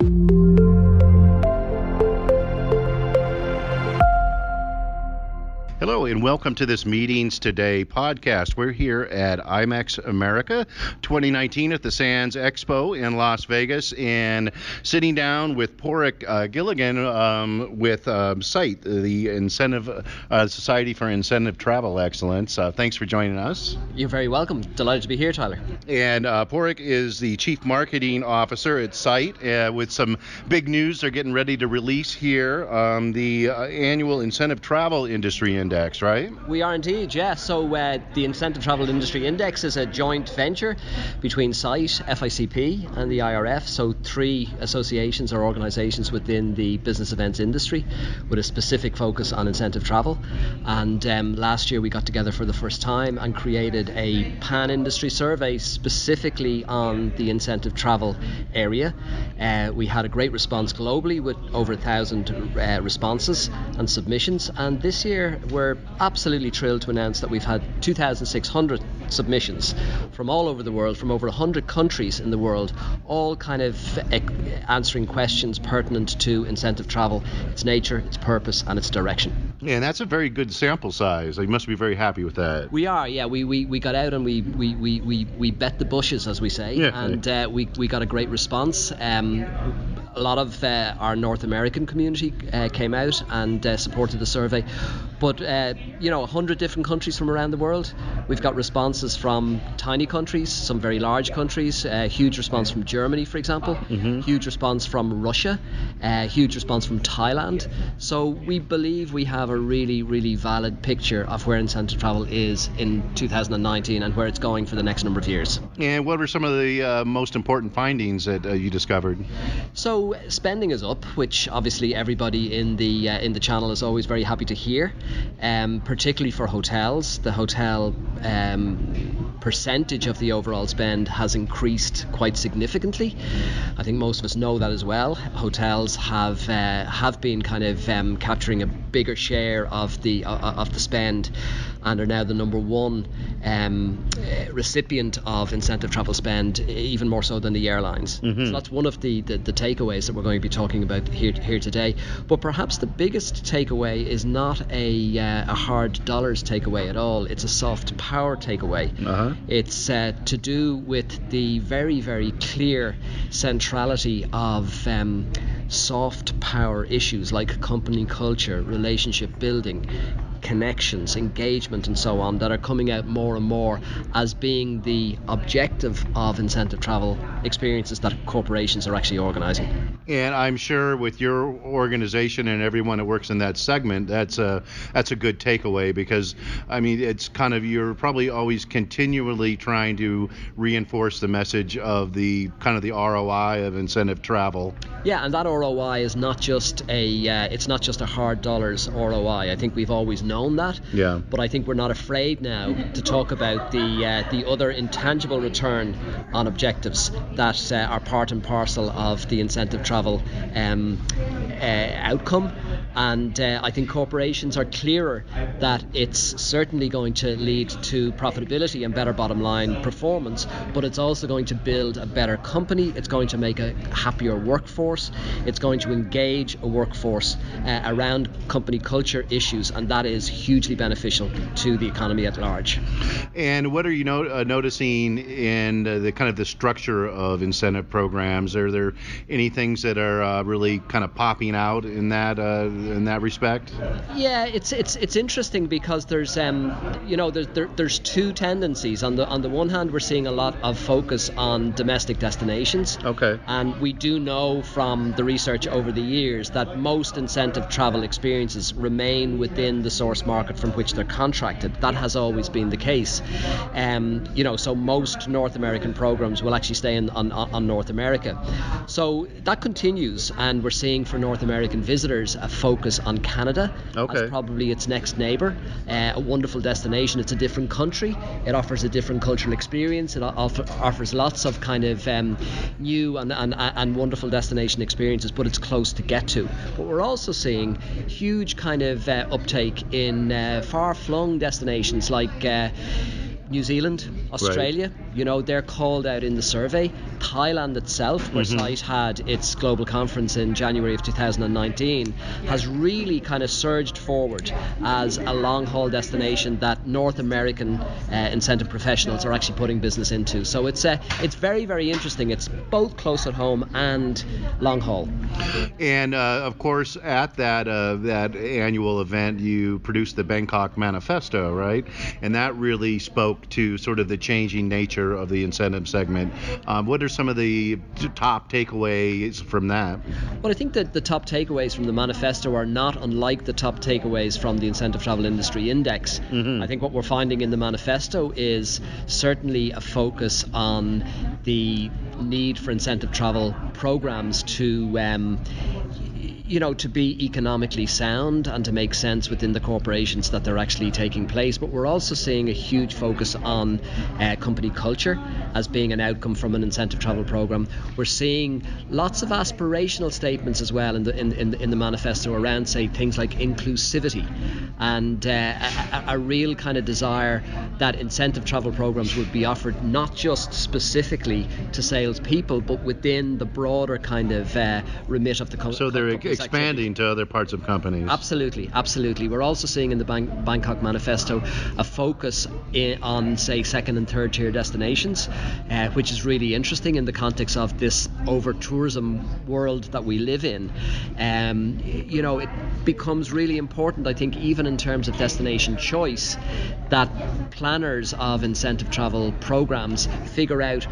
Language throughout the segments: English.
Hello, and welcome to this Meetings Today podcast. We're here at IMEX America 2019 at the Sands Expo in Las Vegas and sitting down with Pádraic uh, Gilligan um, with um, SITE, the Incentive uh, Society for Incentive Travel Excellence. Uh, thanks for joining us. You're very welcome. Delighted to be here, Tyler. And uh, Pádraic is the Chief Marketing Officer at SITE uh, with some big news they're getting ready to release here um, the uh, annual Incentive Travel Industry Index Right? We are indeed, yeah. So uh, the Incentive Travel Industry Index is a joint venture between SITE, FICP, and the IRF. So three associations or organisations within the business events industry with a specific focus on incentive travel. And um, last year we got together for the first time and created a pan-industry survey specifically on the incentive travel area. Uh, we had a great response globally with over a thousand uh, responses and submissions. And this year we're absolutely thrilled to announce that we've had 2,600 submissions from all over the world, from over 100 countries in the world, all kind of answering questions pertinent to incentive travel, its nature, its purpose, and its direction. Yeah, and that's a very good sample size. You must be very happy with that. We are, yeah. We, we, we got out and we, we, we, we, we bet the bushes, as we say, yeah. and uh, we, we got a great response. Um, a lot of uh, our North American community uh, came out and uh, supported the survey. But uh, you know, 100 different countries from around the world. We've got responses from tiny countries, some very large countries. Uh, huge response from Germany, for example. Mm-hmm. Huge response from Russia. Uh, huge response from Thailand. So we believe we have a really, really valid picture of where incentive travel is in 2019 and where it's going for the next number of years. And what were some of the most important findings that you discovered? So spending is up, which obviously everybody in the uh, in the channel is always very happy to hear. Um, particularly for hotels, the hotel um, percentage of the overall spend has increased quite significantly. I think most of us know that as well. Hotels have uh, have been kind of um, capturing a bigger share of the uh, of the spend and are now the number one um, recipient of incentive travel spend, even more so than the airlines. Mm-hmm. So that's one of the, the, the, takeaways that we're going to be talking about here, here today. But perhaps the biggest takeaway is not a, uh, a hard dollars takeaway at all, it's a soft power takeaway. Uh-huh. It's uh, to do with the very, very clear centrality of um, soft power issues like company culture, relationship building, connections, engagement, and so on that are coming out more and more as being the objective of incentive travel experiences that corporations are actually organizing. And I'm sure with your organization and everyone that works in that segment, that's a that's a good takeaway because I mean it's kind of you're probably always continually trying to reinforce the message of the kind of the ROI of incentive travel. Yeah, and that ROI is not just a uh, it's not just a hard dollars ROI. I think we've always known that. Yeah. But I think we're not afraid now to talk about the uh, the other intangible return on objectives that uh, are part and parcel of the incentive travel um, uh, outcome. And uh, I think corporations are clearer that it's certainly going to lead to profitability and better bottom line performance, but it's also going to build a better company. It's going to make a happier workforce. It's going to engage a workforce uh, around company culture issues, and that is hugely beneficial to the economy at large. And what are you no- uh, noticing in uh, the kind of the structure of incentive programs? Are there any things that are uh, really kind of popping out in that uh, in that respect? Yeah, it's it's it's interesting because there's um you know there's there, there's two tendencies. On the on the one hand, we're seeing a lot of focus on domestic destinations. Okay. And we do know from the research over the years that most incentive travel experiences remain within the source market from which they're contracted. That has always been the case. Um, you know, so most North American programs will actually stay in, on, on North America. So that continues, and we're seeing for North American visitors a focus on Canada okay. as probably its next neighbour. Uh, a wonderful destination. It's a different country. It offers a different cultural experience. It offer, offers lots of kind of um, new and, and, and wonderful destination experiences, but it's close to get to. But we're also seeing huge kind of uh, uptake in uh, far-flung destinations like. Uh, New Zealand, Australia, right. you know, they're called out in the survey Thailand itself, where mm-hmm. SITE had its global conference in January of 2019, has really kind of surged forward as a long haul destination that North American uh, incentive professionals are actually putting business into. So it's uh, it's very very interesting. It's both close at home and long haul. And uh, of course, at that uh, that annual event, you produced the Bangkok Manifesto, right? And that really spoke to sort of the changing nature of the incentive segment. Um, what are some of the top takeaways from that? Well, I think that the top takeaways from the manifesto are not unlike the top takeaways from the Incentive Travel Industry Index. Mm-hmm. I think what we're finding in the manifesto is certainly a focus on the need for incentive travel programs to um, you know, to be economically sound and to make sense within the corporations that they're actually taking place. But we're also seeing a huge focus on uh, company culture as being an outcome from an incentive travel program. We're seeing lots of aspirational statements as well in the in, in, in the manifesto around, say, things like inclusivity and uh, a, a real kind of desire that incentive travel programs would be offered not just specifically to salespeople, but within the broader kind of uh, remit of the company. So they're expanding to other parts of companies. Absolutely, absolutely. We're also seeing in the Bang- Bangkok Manifesto a focus in, on, say, second and third tier destinations, uh, which is really interesting in the context of this over tourism world that we live in. Um, you know, it becomes really important, I think, even in terms of destination choice, that planners of incentive travel programs figure out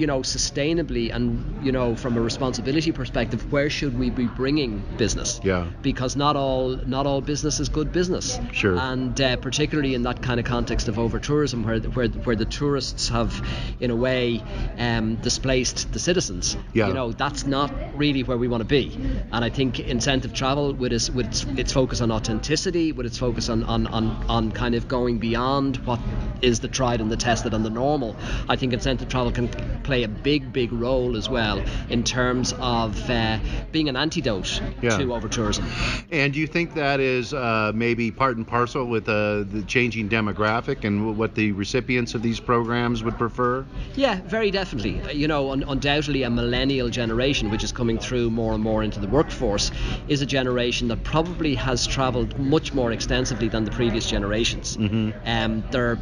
you know, sustainably and you know, from a responsibility perspective, where should we be bringing business? Yeah. Because not all not all business is good business. Sure. And uh, particularly in that kind of context of over tourism, where where where the tourists have, in a way, um, displaced the citizens. Yeah. You know, that's not really where we want to be. And I think incentive travel, with its with its, its focus on authenticity, with its focus on, on on on kind of going beyond what is the tried and the tested and the normal, I think incentive travel can play a big, big role as well in terms of uh, being an antidote yeah. to over tourism. And do you think that is uh, maybe part and parcel with uh, the changing demographic and what the recipients of these programs would prefer? Yeah, very definitely. Uh, you know, un- undoubtedly a millennial generation, which is coming through more and more into the workforce, is a generation that probably has travelled much more extensively than the previous generations. Mm-hmm. Um, they're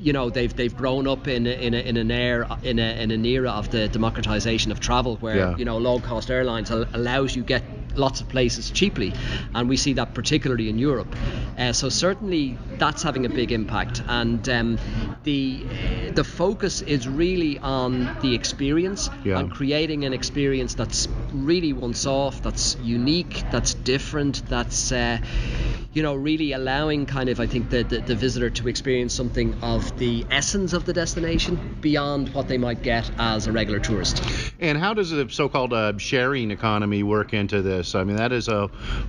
you know they've they've grown up in a, in, a, in an era in, a, in an era of the democratization of travel where yeah. you know low cost airlines allows you get lots of places cheaply, and we see that particularly in Europe. Uh, so certainly that's having a big impact, and um, the uh, the focus is really on the experience yeah. and creating an experience that's really once off, that's unique, that's different, that's uh, you know really allowing kind of I think the, the, the visitor to experience something of the essence of the destination beyond what they might get as a regular tourist. And how does the so-called uh, sharing economy work into this? I mean, that is a,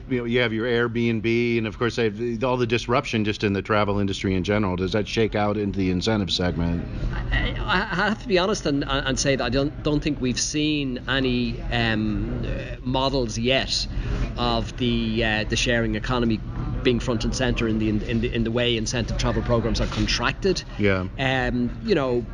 you know, you have your Airbnb, and of course, all the disruption just in the travel industry in general. Does that shake out into the incentive segment? I, I have to be honest and, and say that I don't don't think we've seen any um, models yet of the uh, the sharing economy being front and center in the in the in the way incentive travel programs are contracted. Yeah. Um, you know,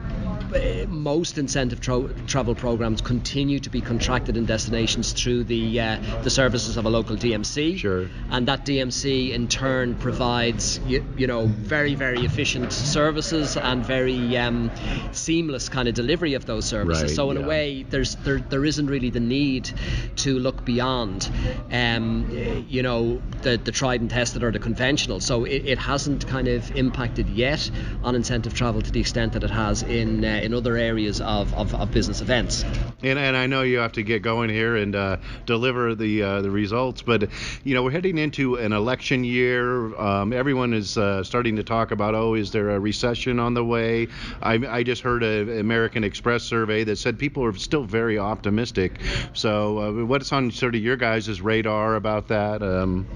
most incentive tra- travel programs continue to be contracted in destinations through the uh, the services of a local DMC. Sure. And that DMC in turn provides you, you know very very efficient services and very um, seamless kind of delivery of those services. Right, so in yeah. a way, there's there there isn't really the need to look beyond, um, you know, the the tried and tested or the conventional. So it, it hasn't kind of impacted yet on incentive travel to the extent that it has in uh, in other areas of, of, of, business events. And, and I know you have to get going here and uh, deliver the uh, the results, but you know we're heading into an election year. Um, everyone is uh, starting to talk about oh, is there a recession on the way? I, I just heard an American Express survey that said people are still very optimistic. So uh, what's on sort of your guys' radar about that? Um,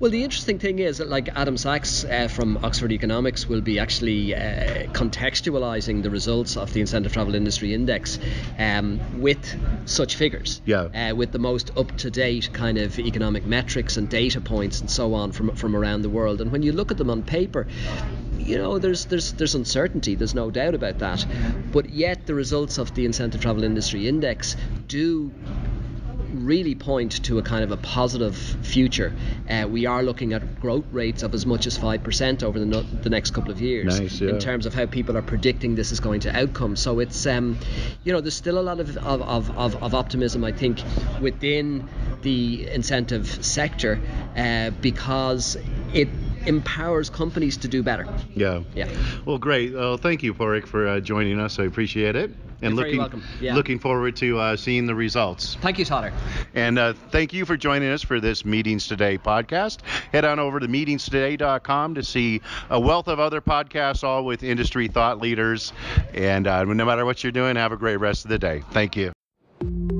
well, the interesting thing is that, like Adam Sacks uh, from Oxford Economics will be actually uh, contextualizing the results of the Incentive Travel Industry Index um, with such figures, yeah. uh, with the most up-to-date kind of economic metrics and data points and so on from from around the world. And when you look at them on paper, you know, there's there's there's uncertainty. There's no doubt about that. But yet, the results of the Incentive Travel Industry Index do really point to a kind of a positive future. Uh, we are looking at growth rates of as much as 5% over the, no- the next couple of years nice, yeah. in terms of how people are predicting this is going to outcome. So it's, um, you know, there's still a lot of, of, of, of optimism, I think, within the incentive sector uh, because it empowers companies to do better. Yeah. Yeah. Well, great. Well, thank you, Pádraic, for uh, joining us. I appreciate it. And You're looking. Yeah. looking forward to uh, seeing the results. Thank you, Tyler. And uh, thank you for joining us for this Meetings Today podcast. Head on over to meetingstoday.com to see a wealth of other podcasts, all with industry thought leaders. And uh, no matter what you're doing, have a great rest of the day. Thank you.